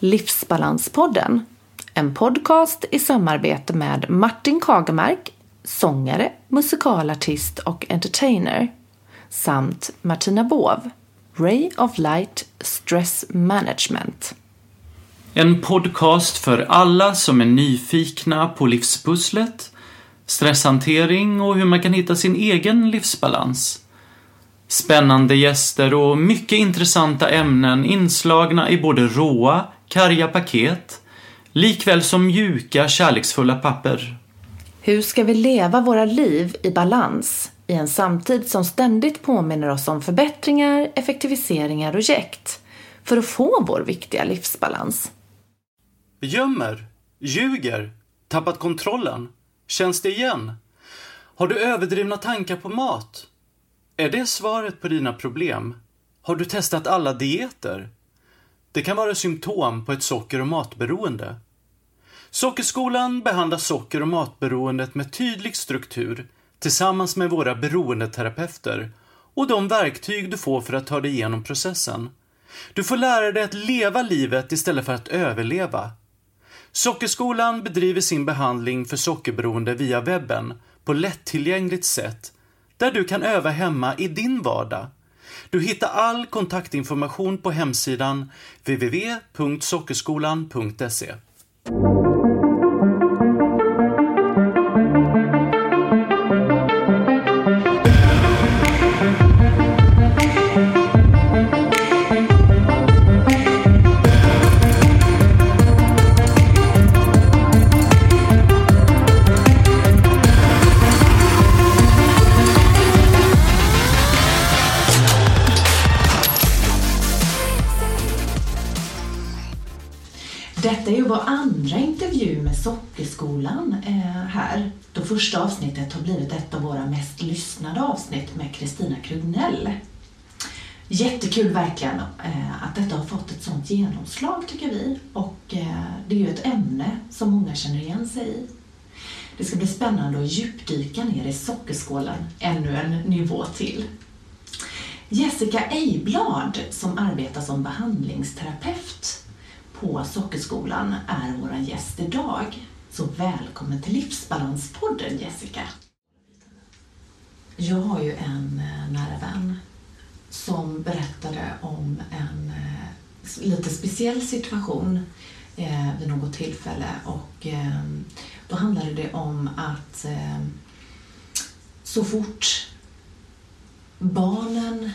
Livsbalanspodden, en podcast i samarbete med Martin Kagemark, sångare, musikalartist och entertainer, samt Martina Båv, Ray of Light Stress Management. En podcast för alla som är nyfikna på livspusslet, stresshantering och hur man kan hitta sin egen livsbalans. Spännande gäster och mycket intressanta ämnen inslagna i både råa, karga paket, likväl som mjuka, kärleksfulla papper. Hur ska vi leva våra liv i balans i en samtid som ständigt påminner oss om förbättringar, effektiviseringar och jäkt för att få vår viktiga livsbalans? Gömmer, ljuger, tappat kontrollen. Känns det igen? Har du överdrivna tankar på mat? Är det svaret på dina problem? Har du testat alla dieter? Det kan vara symptom på ett socker och matberoende. Sockerskolan behandlar socker och matberoendet med tydlig struktur tillsammans med våra beroendeterapeuter och de verktyg du får för att ta dig igenom processen. Du får lära dig att leva livet istället för att överleva. Sockerskolan bedriver sin behandling för sockerberoende via webben på lättillgängligt sätt där du kan öva hemma i din vardag. Du hittar all kontaktinformation på hemsidan www.sockerskolan.se. Sockerskolan eh, här. Då första avsnittet har blivit ett av våra mest lyssnade avsnitt med Kristina Krugnell. Jättekul verkligen eh, att detta har fått ett sånt genomslag tycker vi. Och eh, det är ju ett ämne som många känner igen sig i. Det ska bli spännande att djupdyka ner i sockerskålen ännu en nivå till. Jessica Ejblad som arbetar som behandlingsterapeut på Sockerskolan är vår gäst idag. Så välkommen till Livsbalanspodden Jessica. Jag har ju en eh, nära vän som berättade om en eh, lite speciell situation eh, vid något tillfälle och eh, då handlade det om att eh, så fort barnen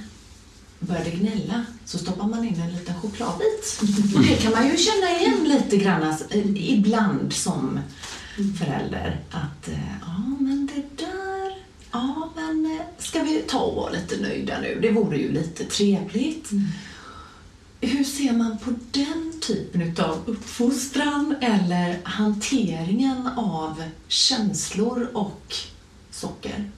började gnälla så stoppar man in en liten chokladbit. Det kan man ju känna igen lite grann alltså, ibland som förälder. Att eh, ja, men det där, ja, men eh, ska vi ta och vara lite nöjda nu? Det vore ju lite trevligt. Hur ser man på den typen av uppfostran eller hanteringen av känslor och socker?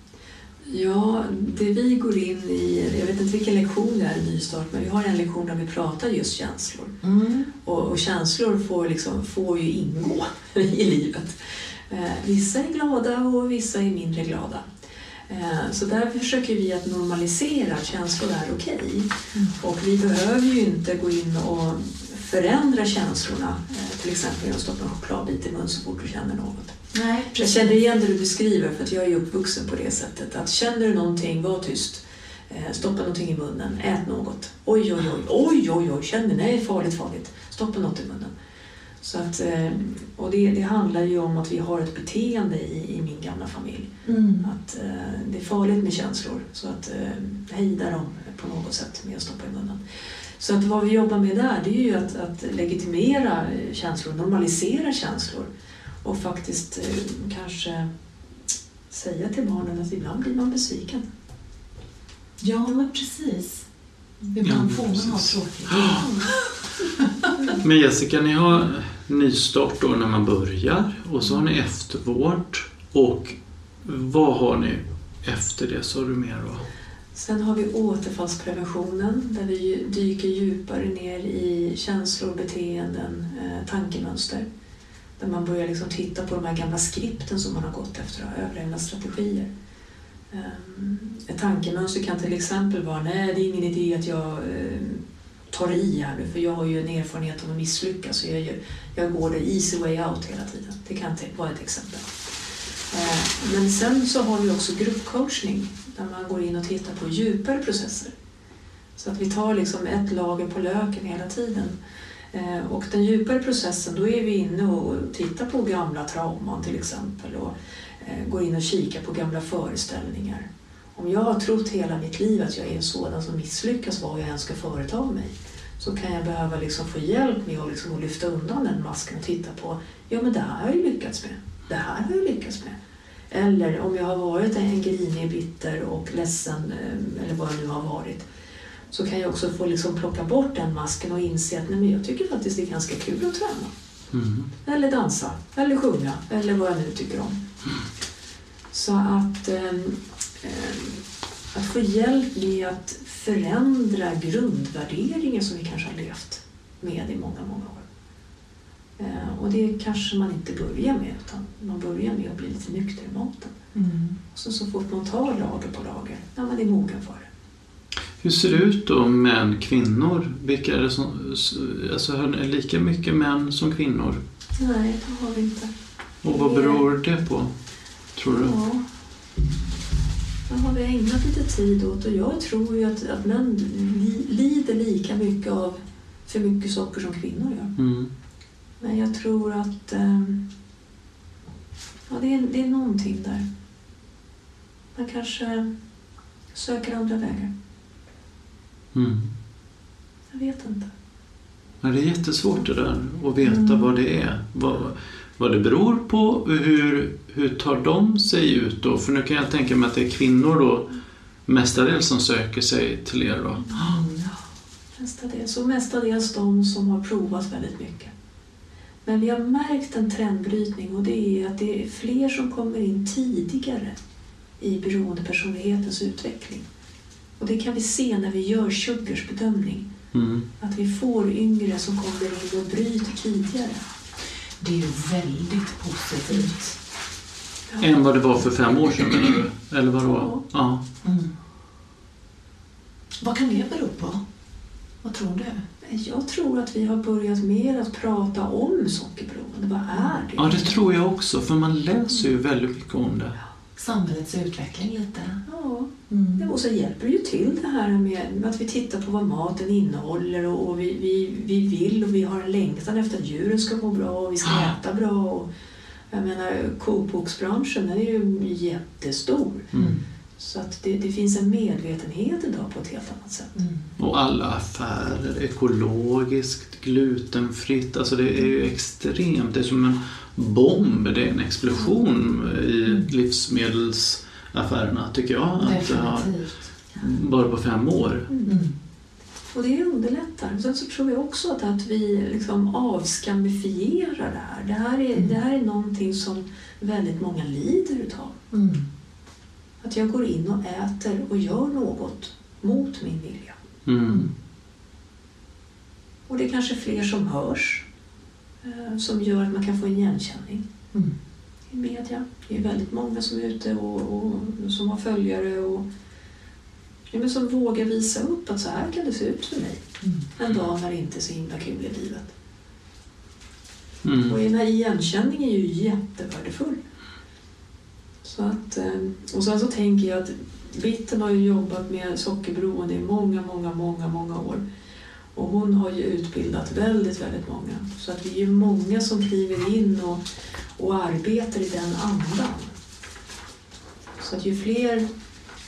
Ja, det vi går in i, jag vet inte vilken lektion det är i Nystart, men vi har en lektion där vi pratar just känslor. Mm. Och, och känslor får, liksom, får ju ingå i livet. Eh, vissa är glada och vissa är mindre glada. Eh, så där försöker vi att normalisera att känslor är okej. Mm. Och vi behöver ju inte gå in och förändra känslorna, eh, till exempel genom att stoppa en chokladbit i mun så fort du känner något. Nej, Jag känner igen det du beskriver för att jag är uppvuxen på det sättet. Att känner du någonting, var tyst. Eh, Stoppa någonting i munnen, ät något. Oj, oj, oj, oj, oj, oj, känner nej, farligt, farligt. Stoppa något i munnen. Så att, eh, och det, det handlar ju om att vi har ett beteende i, i min gamla familj. Mm. Att eh, det är farligt med känslor, så att eh, hejda dem på något sätt med att stoppa i munnen. Så att vad vi jobbar med där, det är ju att, att legitimera känslor, normalisera känslor och faktiskt eh, kanske säga till barnen att ibland blir man besviken. Ja, men precis. Ibland Ja, får man ha precis. tråkigt. Men Jessica, ni har nystart då när man börjar och så har ni eftervård och vad har ni efter det sa du mer då? Sen har vi återfallspreventionen där vi dyker djupare ner i känslor, beteenden, eh, tankemönster. Där man börjar liksom titta på de här gamla skripten som man har gått efter och överlevnadsstrategier. strategier. Eh, ett tankemönster kan till exempel vara nej, det är ingen idé att jag eh, tar i här nu för jag har ju en erfarenhet av att misslyckas jag, jag går the easy way out hela tiden. Det kan vara ett exempel. Eh, men sen så har vi också gruppcoachning där man går in och tittar på djupare processer. Så att vi tar liksom ett lager på löken hela tiden. Eh, och den djupare processen, då är vi inne och tittar på gamla trauman till exempel och eh, går in och kikar på gamla föreställningar. Om jag har trott hela mitt liv att jag är en sådan som misslyckas vad jag än ska företa mig så kan jag behöva liksom få hjälp med att, liksom lyfta undan den masken och titta på ja men det här har jag ju lyckats med. Det här har jag lyckats med. Eller om jag har varit en grinig, bitter och ledsen eh, eller vad jag nu har varit så kan jag också få liksom plocka bort den masken och inse att nej, men jag tycker faktiskt det är ganska kul att träna. Mm. Eller dansa, eller sjunga, eller vad jag nu tycker om. Så att, ehm, att få hjälp med att förändra grundvärderingar som vi kanske har levt med i många, många år. Eh, Och det kanske man inte börjar med, utan man börjar med att bli lite nykter i maten. Mm. Och så, så fort man tar lager på lager, när man är mogen för det. Hur ser det ut då män, kvinnor? Vilka är det som, alltså är det lika mycket män som kvinnor? Nej, det har vi inte. Och vad beror det på, tror du? Ja, det har vi ägnat lite tid åt och jag tror ju att, att män li, lider lika mycket av för mycket socker som kvinnor gör. Mm. Men jag tror att ehm, ja, det, är, det är någonting där. Man kanske söker andra vägar. Mm. Jag vet inte. Ja, det är jättesvårt det där att veta Mm. vad det är. Vad, vad det beror på och hur, hur tar de sig ut då? För nu kan jag tänka mig att det är kvinnor då mestadels som söker sig till er då. Mestadels, och mestadels de som har provat väldigt mycket. Men vi har märkt en trendbrytning och det är att det är fler som kommer in tidigare i beroendepersonlighetens utveckling. Och det kan vi se när vi gör Sugars bedömning. Mm. Att vi får yngre som kommer in och bryter tidigare. Det är ju väldigt positivt. Ja. Än vad det var för fem år sedan menar du? Eller vadå? Ja. Mm. Vad kan det bero på? Vad tror du? Jag tror att vi har börjat mer att prata om sockerberoende. Vad är det? ja, det tror jag också. För man läser ju väldigt mycket om det. Samhällets utveckling lite. Ja, Mm. Och så hjälper det ju till det här med att vi tittar på vad maten innehåller och, och vi, vi, vi vill och vi har en längtan efter att djuren ska må bra och vi ska Ja. äta bra. Och, jag menar, kokboksbranschen den är ju jättestor. Mm. Så att det, det finns en medvetenhet idag på ett helt annat sätt. Mm. Och alla affärer, ekologiskt, glutenfritt. Alltså det är ju extremt. Det är som en bomb. Det är en explosion i livsmedelsaffärerna tycker jag. Att det har, Definitivt. bara på fem år. Mm. Och det underlättar. Sen så tror jag också att, att vi liksom avskamifierar det här. Det här, är, Mm. det här är någonting som väldigt många lider utav. Mm. Att jag går in och äter och gör något mot min vilja. Mm. Och det är kanske fler som hörs eh, som gör att man kan få en igenkänning Mm. i media. Det är väldigt många som är ute och, och som har följare och ja, men som vågar visa upp att så här kan det se ut för mig Mm. en dag när det inte är så himla kul i livet. Och Mm. den här igenkänningen är ju jättevärdefull. Så att, eh, och sen så tänker jag att Bitten har ju jobbat med sockerberoende i många, många, många, många år. Och hon har ju utbildat väldigt, väldigt många. Så att vi är ju många som kliver in och, och arbetar i den andan. Så att ju fler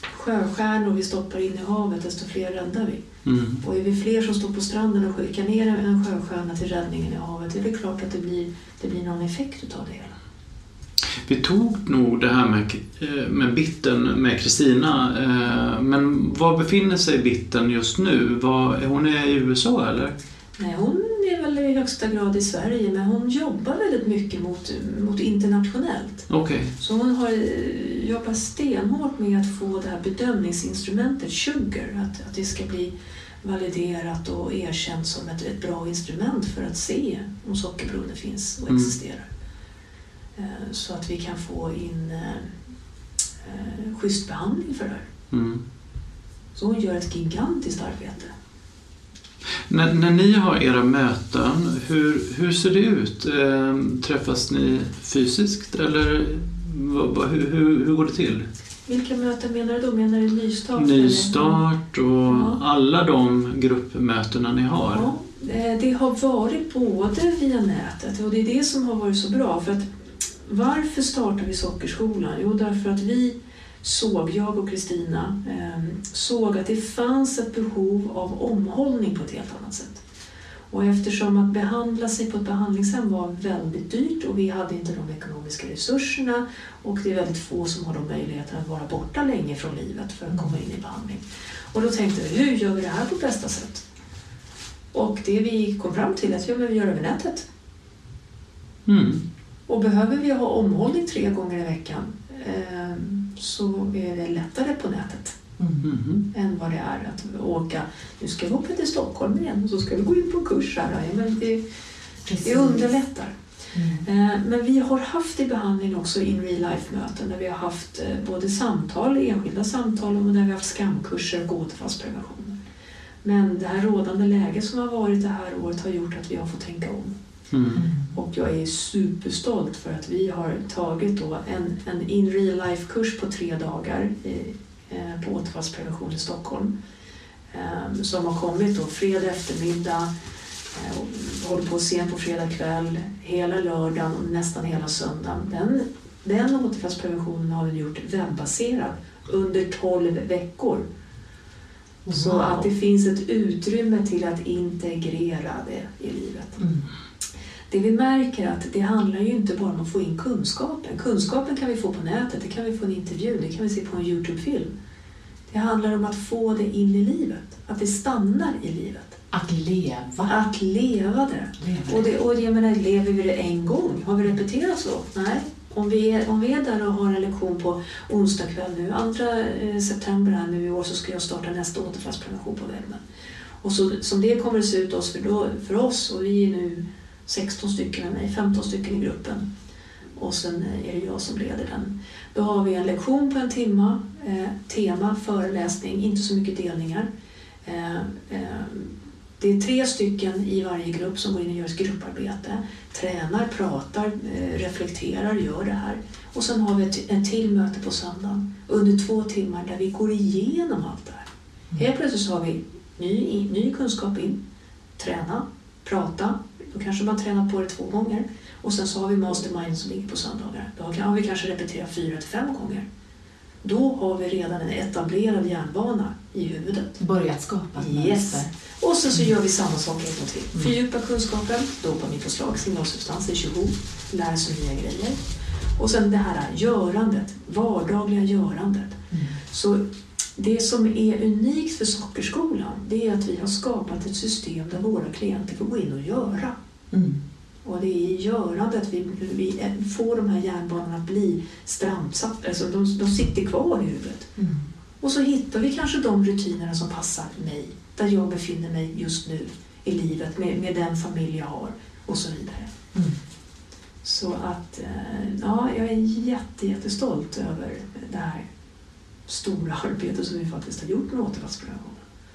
sjöstjärnor vi stoppar in i havet, desto fler räddar vi. Mm. Och är vi fler som står på stranden och skickar ner en sjöstjärna till räddningen i havet, det är väl klart att det blir, det blir någon effekt utav det hela. Vi tog nog det här med, eh, med bitten med Kristina. eh, Men var befinner sig bitten just nu? Var, hon är i USA eller? Nej, hon är väl i högsta grad i Sverige, men hon jobbar väldigt mycket mot, mot internationellt. Okej. Så hon har eh, jobbat stenhårt med att få det här bedömningsinstrumentet Sugar, att, att det ska bli validerat och erkänt som ett, ett bra instrument för att se om sockerberoende finns och Mm. existerar. Eh, Så att vi kan få in eh, eh, schysst behandling för det här. Mm. Så hon gör ett gigantiskt arbete. När, när ni har era möten, hur, hur ser det ut? Eh, träffas ni fysiskt eller vad, vad, hur, hur, hur går det till? Vilka möten menar du då? Menar du nystart? Nystart och Ja. alla de gruppmötena ni har. Ja, eh, det har varit både via nätet och det är det som har varit så bra. För att varför startade vi Sockerskolan? Jo, därför att vi såg, jag och Kristina, ehm, såg att det fanns ett behov av omhållning på ett helt annat sätt. Och eftersom att behandla sig på ett behandlingshem var väldigt dyrt och vi hade inte de ekonomiska resurserna och det är väldigt få som har de möjligheterna att vara borta länge från livet för att komma in i behandling. Och då tänkte vi, hur gör vi det här på bästa sätt? Och det vi kom fram till är att ja, men vi gör det över nätet. Mm. Och behöver vi ha omhållning tre gånger i veckan eh, så är det lättare på nätet Mm. Än vad det är att åka. Nu ska vi åka till Stockholm igen och så ska vi gå in på en kurs här. Ja, men det, det underlättar. Mm. Eh, Men vi har haft i behandling också in real life-möten där vi har haft eh, både samtal, enskilda samtal och där vi har haft skamkurser och återfallsprevention. Men det här rådande läget som har varit det här året har gjort att vi har fått tänka om. Mm. Och jag är superstolt för att vi har tagit då en, en in real life-kurs på tre dagar i, eh, på återfallsprevention i Stockholm. Eh, som har kommit då fredag eftermiddag, eh, och håller på sent på fredag kväll, hela lördagen och nästan hela söndagen. Den, den återfallspreventionen har vi gjort webbaserad under 12 veckor. Så Wow. att det finns ett utrymme till att integrera det i livet. Mm. Det vi märker är att det handlar ju inte bara om att få in kunskapen. Kunskapen kan vi få på nätet, det kan vi få en intervju, det kan vi se på en Youtube-film. Det handlar om att få det in i livet, att det stannar i livet. Att leva. Att leva det. Leva Och, det, och jag menar, lever vi det en gång? Har vi repeterat så? Nej. Om vi, är, om vi är där och har en lektion på onsdag kväll nu, 2 september här nu i år, så ska jag starta nästa återfallsprevention på webben. Och så, som det kommer att se ut oss, för, då, för oss, och vi är nu 16 stycken med mig, 15 stycken i gruppen. Och sen är det jag som leder den. Då har vi en lektion på en timme, eh, tema, föreläsning, inte så mycket delningar. Eh, eh, det är tre stycken i varje grupp som går in och gör ett grupparbete. Tränar, pratar, eh, reflekterar, gör det här. Och sen har vi ett, ett till möte på söndagen under två timmar där vi går igenom allt det här. Helt plötsligt så har vi ny, ny kunskap in. Träna, prata. Då kanske man tränar på det två gånger. Och sen så har vi mastermind som ligger på söndagar. Då har vi kanske repeterat fyra till fem gånger. Då har vi redan en etablerad hjärnbana i huvudet. Börjat skapa ett Yes. mönster. Och sen så gör vi samma sak en gång till. Mm. Fördjupa kunskapen, dopaminpåslag, signalsubstanser, tjoho, lära sig nya grejer. Och sen det här görandet, vardagliga görandet. Mm. Så det som är unikt för Sockerskolan, det är att vi har skapat ett system där våra klienter får gå in och göra. Mm. Och det är i görandet vi, vi får de här hjärnbanorna att bli strandsatta, alltså de, de sitter kvar i huvudet. Mm. Och så hittar vi kanske de rutinerna som passar mig, där jag befinner mig just nu i livet med, med den familj jag har och så vidare. Mm. Så att, eh, ja, jag är jätte, jättestolt över det här stora arbetet som vi faktiskt har gjort med återfallsprevention.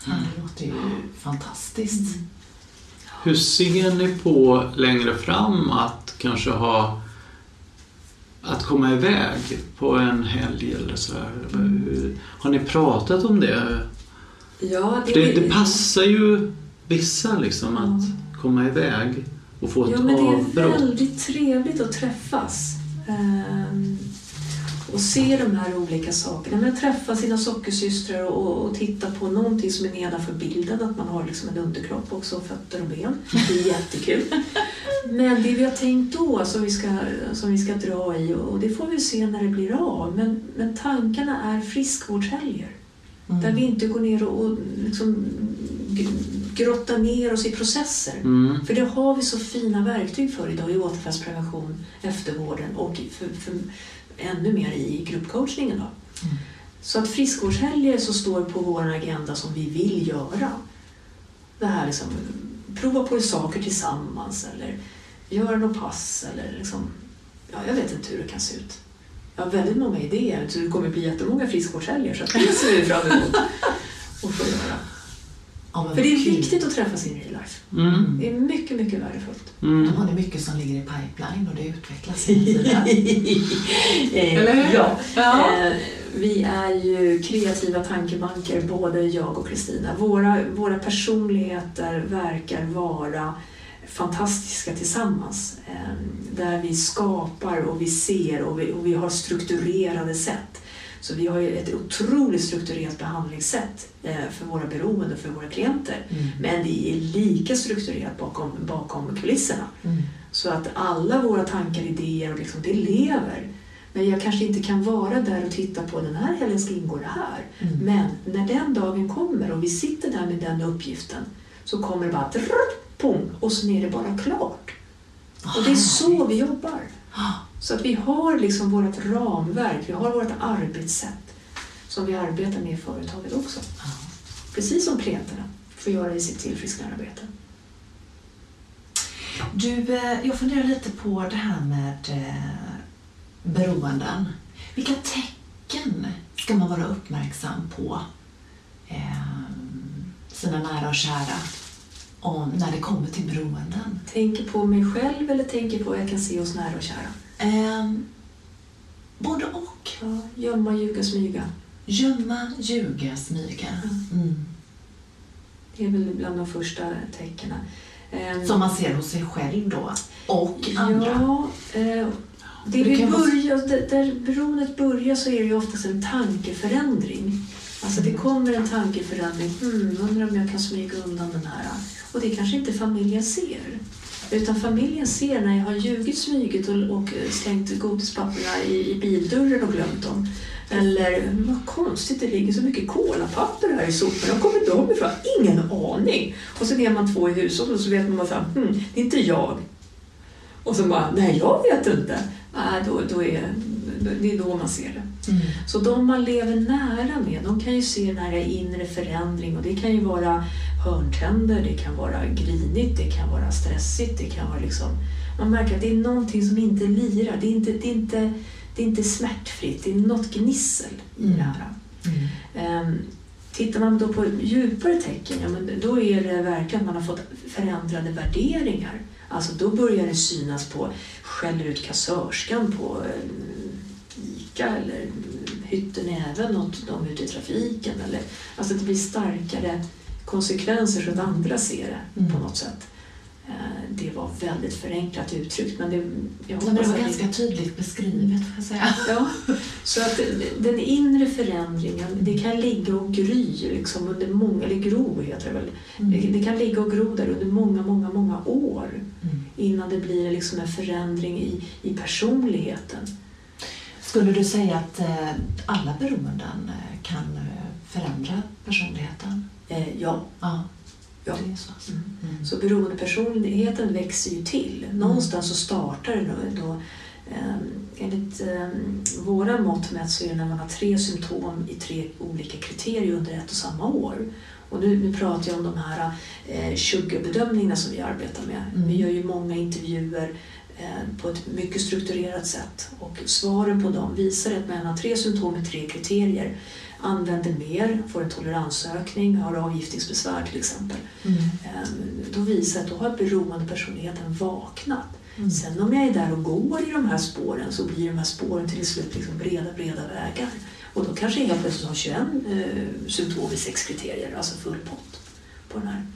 Ja, det låter ju fantastiskt. Hur ser ni på längre fram att kanske ha att komma iväg på en helg eller så här? Hur- Har ni pratat om det? Ja, För det, det passar ju vissa liksom att komma iväg och få ett Ja, men det är avbrott. väldigt trevligt att träffas. Ehm, och se de här olika sakerna. Men träffa sina sockersystrar och, och titta på någonting som är nedanför bilden. Att man har liksom en underkropp också, fötter och ben. Det är jättekul. Men det vi har tänkt då som vi ska, som vi ska dra i och det får vi se när det blir av. Men, men tankarna är friskvårdshelger. Mm. Där vi inte går ner och, och liksom g- grottar ner oss i processer. Mm. För det har vi så fina verktyg för idag i återfallsprevention, eftervården och för, för ännu mer i gruppcoachningen. Då. Mm. Så att friskvårdshelger så står på vår agenda som vi vill göra. Det här liksom, prova på saker tillsammans eller göra något pass eller liksom, ja, jag vet inte hur det kan se ut. Jag har väldigt många idéer så det kommer bli jättemånga friskvårdshelger så det ser vi fram emot att få göra. Ja, För det är kul. viktigt att träffas in real life. Mm. Det är mycket, mycket värdefullt. Mm. Då har ni mycket som ligger i pipeline och det utvecklas hela. Eh, Eller hur? Ja. Ja. Eh, Vi är ju kreativa tankebanker, både jag och Kristina. Våra, våra personligheter verkar vara fantastiska tillsammans. Eh, Där vi skapar och vi ser och vi, och vi har strukturerade sätt. Så vi har ju ett otroligt strukturerat behandlingssätt eh, för våra beroende, för våra klienter. Mm. Men det är lika strukturerat bakom, bakom kulisserna. Mm. Så att alla våra tankar, idéer, och liksom, det lever. Men jag kanske inte kan vara där och titta på den här helgen ska ingå det här. Mm. Men när den dagen kommer och vi sitter där med den uppgiften så kommer det bara drr, pong, och sen är det bara klart. Och det är så vi jobbar. Så att vi har liksom vårt ramverk, vi har vårt arbetssätt som vi arbetar med i företaget också. ja. Precis som klienterna får göra i sitt tillfrisknandearbete. Du, eh, jag funderar lite på det här med eh, beroenden. Vilka tecken ska man vara uppmärksam på eh, sina nära och kära om, när det kommer till beroenden? Tänker på mig själv eller tänker på vad jag kan se hos nära och kära? Eh, både och. Ja, gömma, ljuga, smyga. Gömma, ljuga, smyga. Mm. Det är väl bland de första tecknen. Ehm, Som man ser hos sig själv då, och andra. Ja, eh, det Det vi börjar, där, där beroendet börjar så är det ju oftast en tankeförändring. Alltså det Mm. kommer en tankeförändring. Hmm, undrar om jag kan smyga undan den här. Och det kanske inte familjen ser. Utan familjen ser när jag har ljugit, smugit och, och slängt godispapperna i, i bildörren och glömt dem. Eller vad konstigt, det ligger så mycket kolapapper här i soporna. Var kommer de ifrån? Ingen aning. Och så är man två i huset och så vet man bara så här, hmm, det är inte jag. Och så bara, nej jag vet inte. Nej, då, då är, det är då man ser det. Mm. Så de man lever nära med, de kan ju se den här inre förändring och det kan ju vara hörntänder, det kan vara grinigt, det kan vara stressigt, det kan vara liksom... Man märker att det är någonting som inte lirar, det är inte, det är inte, det är inte smärtfritt, det är något gnissel i Mm. det här. Mm. Ehm, Tittar man då på djupare tecken, ja, men då är det verkligen att man har fått förändrade värderingar. Alltså då börjar det synas på skäller ut kassörskan på eh, ICA eller mm, hyttnäven åt dem ute i trafiken. Eller, alltså det blir starkare konsekvenser så att andra ser det Mm. på något sätt. Eh, Det var väldigt förenklat uttryckt men det, jag men det var ganska tydligt beskrivet får jag säga. Ja, så att den inre förändringen, det kan ligga och gry liksom under många, eller gro heter det väl. Mm. Det kan ligga och gro där under många, många, många år Mm. innan det blir liksom en förändring i, i personligheten. Skulle du säga att eh, alla beroenden eh, kan förändra personligheten? Eh, ja, Ja, Ja. så. Mm. Mm. så beroendepersonligheten växer ju till. Någonstans så startar det då, då eh, enligt eh, våra mått mätt så är det när man har tre symptom i tre olika kriterier under ett och samma år. Och nu, nu pratar jag om de här eh, sugar-bedömningarna som vi arbetar med. Mm. Vi gör ju många intervjuer eh, på ett mycket strukturerat sätt och svaren på dem visar att man har tre symptom med tre kriterier använder mer, får en toleransökning, har avgiftningsbesvär till exempel. Mm. Eh, Då visar att då har beroendepersonligheten vaknat. Mm. Sen om jag är där och går i de här spåren så blir de här spåren till slut liksom breda, breda vägar. Och då kanske jag helt plötsligt har 21 eh, symptom i sex kriterier, alltså full pott på den här.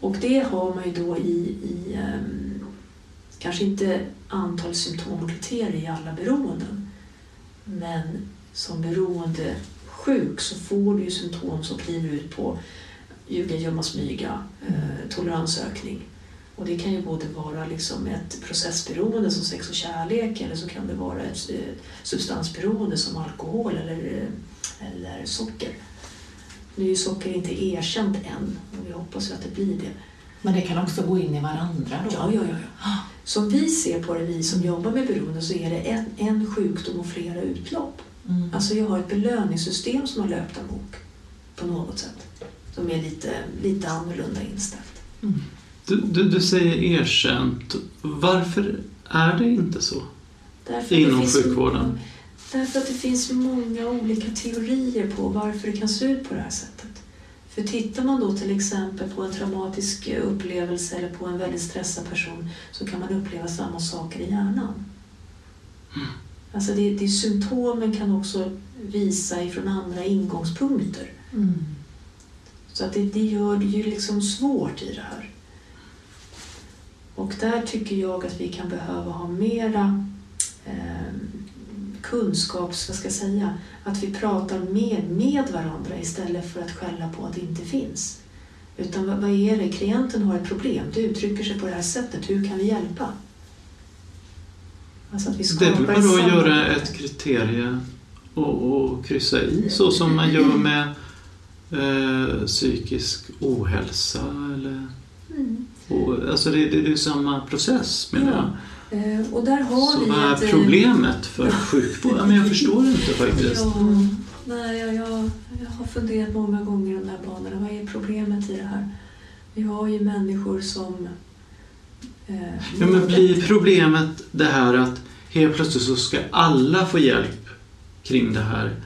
Och det har man ju då i, i ehm, kanske inte antal symptom och kriterier i alla beroenden. Men som beroendesjuk så får du ju symptom som kliver ut på ljuga, gömma, smyga, eh, toleransökning. Och det kan ju både vara liksom ett processberoende som sex och kärlek eller så kan det vara ett eh, substansberoende som alkohol eller, eh, eller socker. Nu är ju socker inte erkänt än och vi hoppas ju att det blir det. Men det kan också gå in i varandra då? Ja, ja, ja. ja. Som vi ser på det, vi som jobbar med beroende, så är det en, en sjukdom och flera utlopp. Mm. Alltså jag har ett belöningssystem som har löpt amok på något sätt. Som är lite, lite annorlunda inställt. Mm. Du, du, du säger erkänt. Varför är det inte så? Därför Inom sjukvården? Därför att det finns många olika teorier på varför det kan se ut på det här sättet. För tittar man då till exempel på en traumatisk upplevelse eller på en väldigt stressad person så kan man uppleva samma saker i hjärnan. Alltså det, det, symptomen kan också visa ifrån andra ingångspunkter. Mm. Så att det, det gör det ju liksom svårt i det här. Och där tycker jag att vi kan behöva ha mera eh, kunskaps, vad ska jag säga, att vi pratar med, med varandra istället för att skälla på att det inte finns. Utan vad, vad är det? Klienten har ett problem, det uttrycker sig på det här sättet, hur kan vi hjälpa? Alltså Det väl bara att göra ett kriterie och, och kryssa i så som man gör med eh, psykisk ohälsa eller Mm. och, alltså det, det, det är samma process menar jag. Eh, Och där har Så vi vad är eh, problemet för sjukvård? Ja, men jag förstår inte faktiskt. Ja, nej, jag, jag, jag har funderat många gånger i de där banorna. Vad är problemet i det här? Vi har ju människor som... Eh, Ja, men blir problemet det här att helt plötsligt så ska alla få hjälp kring det här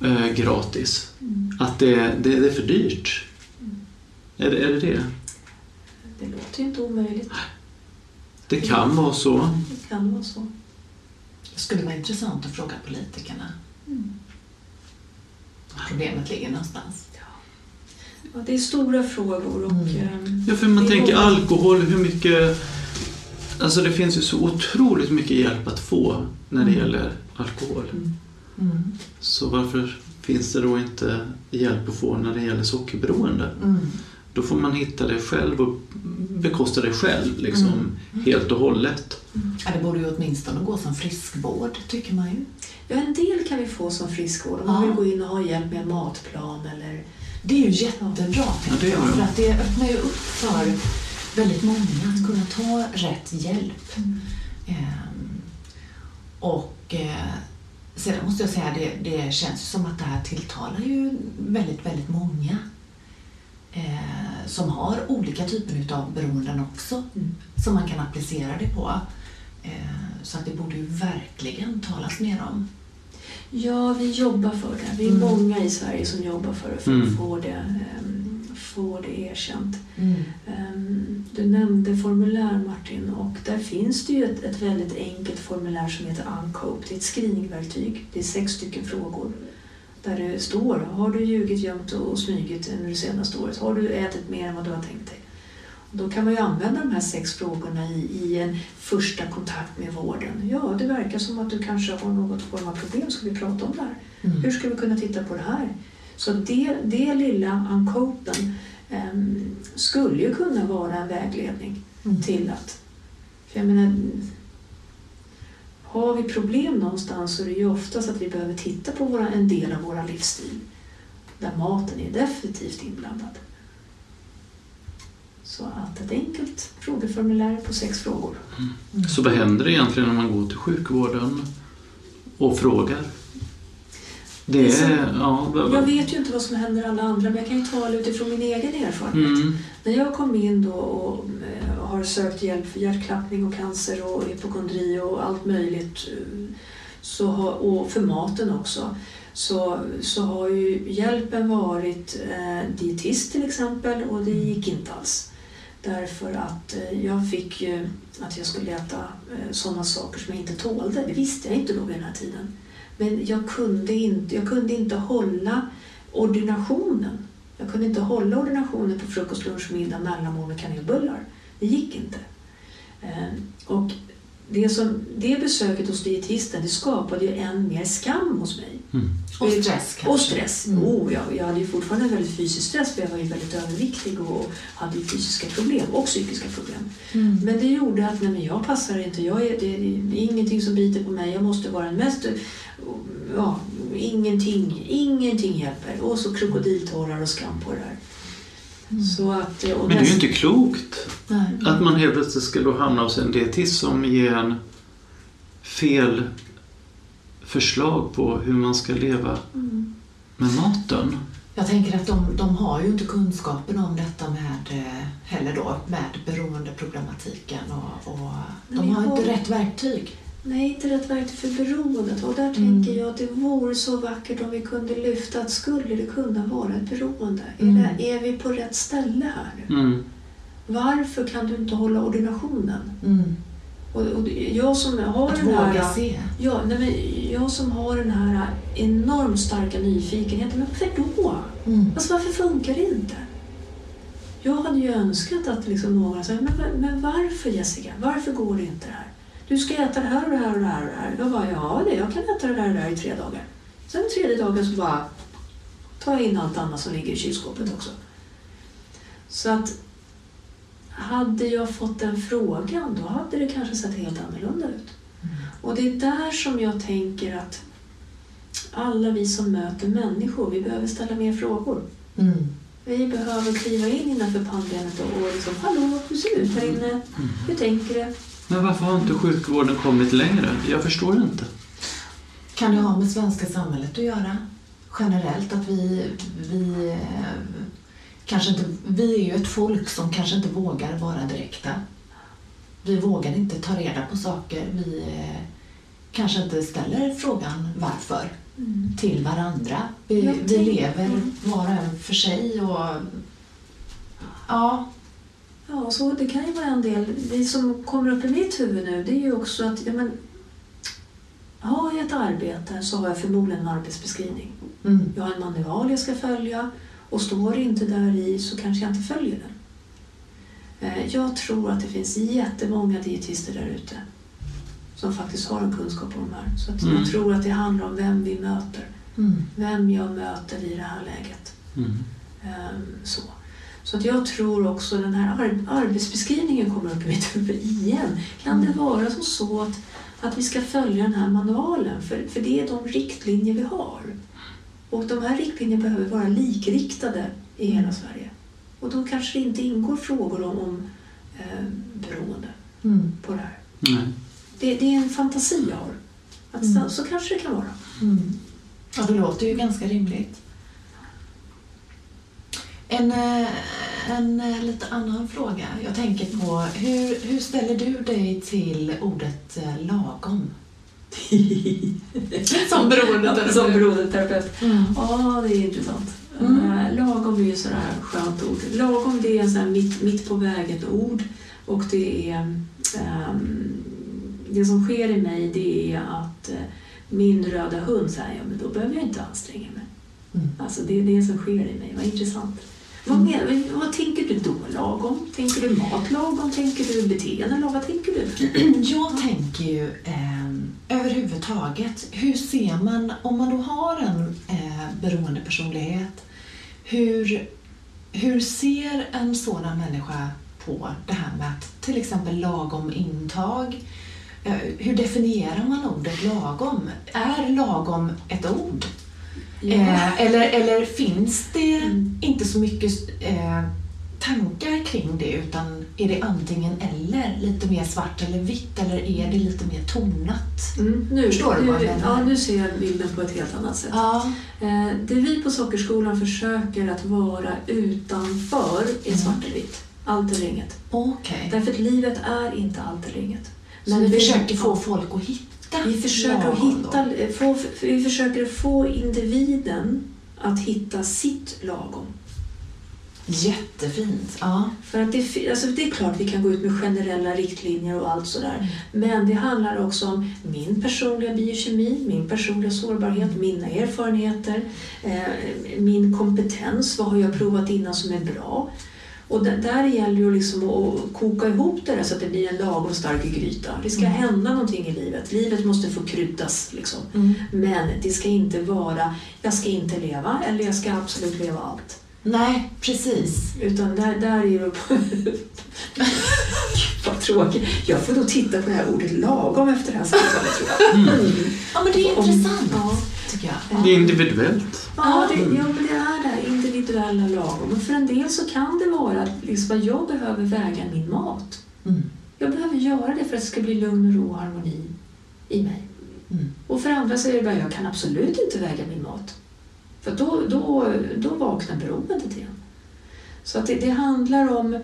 eh, gratis? Mm. Att det, det, det är för dyrt? Är det, är det det? Det låter ju inte omöjligt. Det kan vara så. Det kan vara så. Det skulle vara intressant att fråga politikerna. Problemet ligger någonstans. Ja, det är stora frågor och... Mm. ehm, Ja, för man tänker många- alkohol, hur mycket... Alltså det finns ju så otroligt mycket hjälp att få när det Mm. gäller alkohol. Mm. Så varför finns det då inte hjälp att få när det gäller sockerberoende? Mm. Då får man hitta det själv och bekosta det själv liksom Mm. helt och hållet. Ja, det borde ju åtminstone gå som friskvård, tycker man ju. Ja, en del kan vi få som friskvård om man Ja. vill gå in och ha hjälp med en matplan eller... Det är ju jättebra, Ja, det jag. För att det öppnar ju upp för väldigt många att kunna ta rätt hjälp. Ehm, och eh, sedan måste jag säga, det, det känns som att det här tilltalar ju väldigt, väldigt många eh, som har olika typer av beroenden också, Mm. som man kan applicera det på. Eh, så att det borde ju verkligen talas mer om. Ja, vi jobbar för det. Vi är Mm. många i Sverige som jobbar för, för Mm. att få det, ehm, få det erkänt. Mm. Ehm, Du nämnde formulär Martin och där finns det ju ett, ett väldigt enkelt formulär som heter Uncope. Det är ett screeningverktyg. Det är sex stycken frågor. Där det står, har du ljugit, gömt och smugit under det senaste året? Har du ätit mer än vad du har tänkt dig? Då kan man ju använda de här sex frågorna i, i en första kontakt med vården. Ja, det verkar som att du kanske har något form av problem. Ska vi prata om det här? Mm. Hur ska vi kunna titta på det här? Så det, det lilla uncopen ehm, skulle ju kunna vara en vägledning Mm. till att... För jag menar, har vi problem någonstans så är det ju oftast att vi behöver titta på våra, en del av våra livsstil. Där maten är definitivt inblandad. Så att ett enkelt frågeformulär på sex frågor. Mm. Så vad händer egentligen när man går till sjukvården och frågar? Det är. Ja, Jag vet ju inte vad som händer alla andra men jag kan ju tala utifrån min egen erfarenhet. Mm. När jag kom in då och eh, har sökt hjälp för hjärtklappning och cancer och hypokondri och allt möjligt så har, och för maten också så, så har ju hjälpen varit eh, dietist till exempel och det gick inte alls. Därför att eh, jag fick ju att jag skulle äta eh, sådana saker som jag inte tålde. Det visste jag inte då vid den här tiden. Men jag kunde inte, jag kunde inte hålla ordinationen. Jag kunde inte hålla ordinationen på frukost, lunch, middag, mellanmål med kanelbullar. Det gick inte. Eh, och det, som, det besöket hos dietisten det skapade ju än mer skam hos mig. Mm. Och stress kanske. Och stress. Mm. Oh, jag, jag hade ju fortfarande väldigt fysisk stress för jag var ju väldigt överviktig och hade ju fysiska problem och psykiska problem. Mm. Men det gjorde att nej, men jag passar inte. Jag är, det, det är ingenting som biter på mig. Jag måste vara den mest... Ja, ingenting, ingenting hjälper. Och så krokodiltårar och skam på det där. Så att, och Men det är ju inte klokt Nej. att man helt plötsligt ska då hamna hos en dietist som ger en fel förslag på hur man ska leva Mm. med maten. Jag tänker att de, de har ju inte kunskapen om detta med, eh, heller då, med beroendeproblematiken och, och de har- inte rätt verktyg. Nej, inte rätt verktyg för beroendet. Och där tänker jag att det vore så vackert om vi kunde lyfta att skulle det kunna vara ett beroende? Mm. Är, det, är vi på rätt ställe här? Mm. Varför kan du inte hålla ordinationen? Mm. Och, och jag som har Att den här... se. Ja, nej, men jag som har den här enormt starka nyfikenheten. Men varför då? Mm. Alltså varför funkar det inte? Jag hade ju önskat att liksom någon sa, men, men, men varför Jessica? Varför går det inte det här? Du ska äta det här och det här och det här och det här. Jag bara, ja det, jag kan äta det där och det där i tre dagar. Sen tredje dagen så bara tar jag in allt annat som ligger i kylskåpet också. Så att hade jag fått den frågan då hade det kanske sett helt annorlunda ut. Och det är där som jag tänker att alla vi som möter människor, vi behöver ställa mer frågor. Mm. Vi behöver kliva in innanför pannbenet och, och liksom, hallå, hur ser det ut här inne? Hur tänker du? Men varför har inte sjukvården kommit längre? Jag förstår inte. Kan det ha med svenska samhället att göra? Generellt att vi, vi kanske inte, vi är ju ett folk som kanske inte vågar vara direkta. Vi vågar inte ta reda på saker. Vi eh, kanske inte ställer frågan varför till varandra. Vi, vi lever Mm. var och en för sig och ja, Ja, så det kan ju vara en del. Det som kommer upp i mitt huvud nu det är ju också att ja, men, har jag ett arbete så har jag förmodligen en arbetsbeskrivning. mm, Jag har en manual jag ska följa och står det inte där i så kanske jag inte följer den. Eh, Jag tror att det finns jättemånga dietister där ute som faktiskt har en kunskap om de här. Så att Mm. jag tror att det handlar om vem vi möter. mm, Vem jag möter i det här läget. Ehm, Så, så att jag tror också den här ar- arbetsbeskrivningen kommer upp i mitt huvud igen. Kan det vara som så att, att vi ska följa den här manualen? För, för det är de riktlinjer vi har. Och de här riktlinjerna behöver vara likriktade i hela Sverige. Och då kanske det inte ingår frågor om, om eh, beroende mm, på det här. Nej. Det, det är en fantasi jag har. Att Mm. så, så kanske det kan vara. mm. Ja, det låter ju ganska rimligt. En, eh, en eh, lite annan fråga. Jag tänker på hur, hur ställer du dig till ordet eh, lagom? Som beroendeterapeut. Som beroendeterapeut. Mm. Ja, det är intressant. Mm. Lagom är ju sådär skönt ord. Lagom det är här mitt, mitt på vägen ord och det är ehm, det som sker i mig det är att min röda hund säger ja men då behöver jag inte anstränga mig. Mm. Alltså det är det som sker i mig. Vad intressant. Vad, men, vad tänker du då lagom? Tänker du mat lagom? Tänker du beteende lagom? Vad tänker du? Jag tänker ju eh, överhuvudtaget, hur ser man, om man då har en eh, beroendepersonlighet, hur, hur ser en sådan människa på det här med att till exempel lagom intag? Eh, hur definierar man ordet lagom? Är lagom ett ord? Eh, eller, eller finns det Mm. inte så mycket eh, tankar kring det utan är det antingen eller? Lite mer svart eller vitt eller är det lite mer tonat? Mm, nu, Förstår du vad jag menar? Ja, nu ser jag bilden på ett helt annat sätt. Ja. Eh, Det vi på Sockerskolan försöker att vara utanför är Mm. svart eller vitt. Allt eller inget. Okej. Därför att livet är inte allt eller inget. Så vi vi- försöker få folk att hitta vi försöker, att lagom då? hitta, få, vi försöker få individen att hitta sitt lagom. Jättefint. Ja. För att det, alltså det är klart vi kan gå ut med generella riktlinjer och allt sådär. Mm. Men det handlar också om min personliga biokemi, min personliga sårbarhet, mina erfarenheter, eh, min kompetens, vad har jag provat innan som är bra. Och där, där gäller det ju liksom att, koka ihop det där så att det blir en lagom stark gryta. Det ska Mm. hända någonting i livet. Livet måste få kryddas. Liksom. Mm. Men det ska inte vara, jag ska inte leva eller jag ska absolut leva allt. Nej, precis. Utan där, där är det... Vad tråkigt. Jag får då titta på det här ordet lagom efter det här samtalet tror jag. Mm. Ja, men det är Om- intressant, Ja. tycker jag. Ja. Det är individuellt. Ja, det, ja, men det är det individuella lagom. Och för en del så kan det vara att liksom, jag behöver väga min mat. Mm. Jag behöver göra det för att det ska bli lugn och ro och harmoni i mig. Mm. Och för andra så är det bara, jag kan absolut inte väga min mat. För då, då, då vaknar beroendet igen. Så att det, det handlar om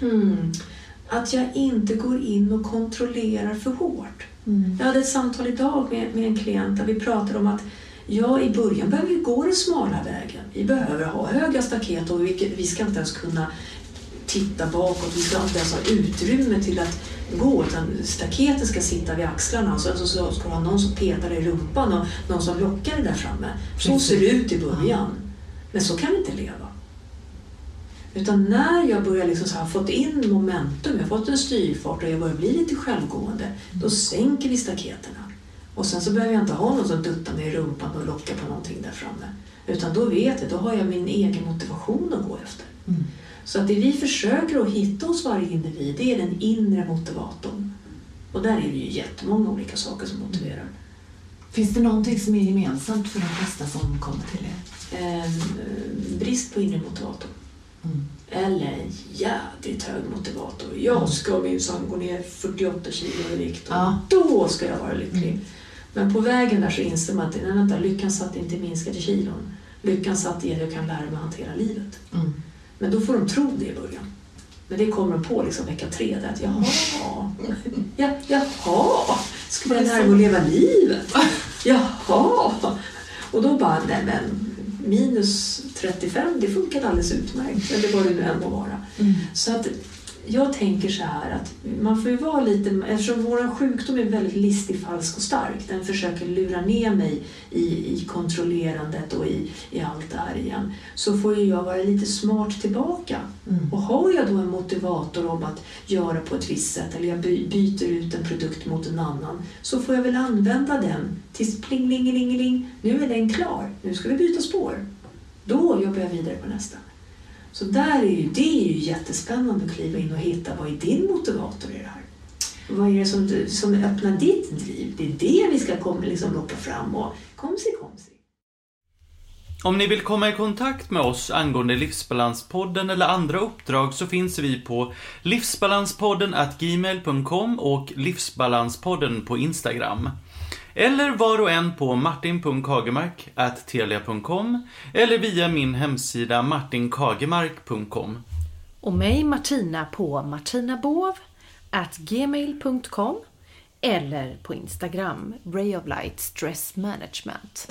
hmm, att jag inte går in och kontrollerar för hårt. Mm. Jag hade ett samtal idag med, med en klient där vi pratade om att Ja, i början behöver vi gå den smala vägen. Vi behöver ha höga staket och vi, vi ska inte ens kunna titta bakåt. Vi ska inte ens ha utrymme till att gå utan staketet ska sitta vid axlarna och sen så ska det vara någon som petar i rumpan och någon som lockar det där framme. Så ser det ut i början. Men så kan vi inte leva. Utan när jag börjar liksom så här, fått in momentum, jag har fått en styrfart och jag börjar bli lite självgående, då sänker vi staketerna. Och sen så behöver jag inte ha någon som duttar mig i rumpan och lockar på någonting där framme. Utan då vet jag, då har jag min egen motivation att gå efter. Mm. Så att det vi försöker att hitta hos varje individ, det är den inre motivatorn. Och där är det ju jättemånga olika saker som motiverar. Finns det någonting som är gemensamt för de flesta som kommer till er? Eh, brist på inre motivator. Mm. Eller en jädrigt hög motivator. Jag mm. ska minsann gå ner 48 kilo i vikt och ja. då ska jag vara lycklig. Mm. Men på vägen där så inser man att nej, vänta, lyckan satt inte i minskade kilon. Lyckan satt i att jag kan lära mig att hantera livet. Mm. Men då får de tro det i början. Men det kommer de på liksom vecka tre, där att jaha, ja, jaha, ska jag lära mig att leva livet? Jaha! Och då bara, nej men minus 35, det funkade alldeles utmärkt. Eller vad det nu än må vara. Mm. Så att jag tänker så här att man får ju vara lite, eftersom vår sjukdom är väldigt listig, falsk och stark, den försöker lura ner mig i, i kontrollerandet och i, i allt det här igen, så får ju jag vara lite smart tillbaka. Mm. Och har jag då en motivator om att göra på ett visst sätt eller jag byter ut en produkt mot en annan, så får jag väl använda den tills pling, ling, ling, ling, nu är den klar, nu ska vi byta spår. Då jobbar jag vidare på nästa. Så där är ju, det är ju jättespännande att kliva in och hitta vad är din motivator i det här? Vad är det som, som öppnar ditt driv? Det är det vi ska komma, liksom, locka fram och komsi komsi. Om ni vill komma i kontakt med oss angående Livsbalanspodden eller andra uppdrag så finns vi på livsbalanspodden gmail.com och Livsbalanspodden på Instagram. Eller var och en på martin.kagemark.telia.com eller via min hemsida martinkagemark.com. Och mig Martina på martinabovgmail.com eller på Instagram Ray of Light Stress Management.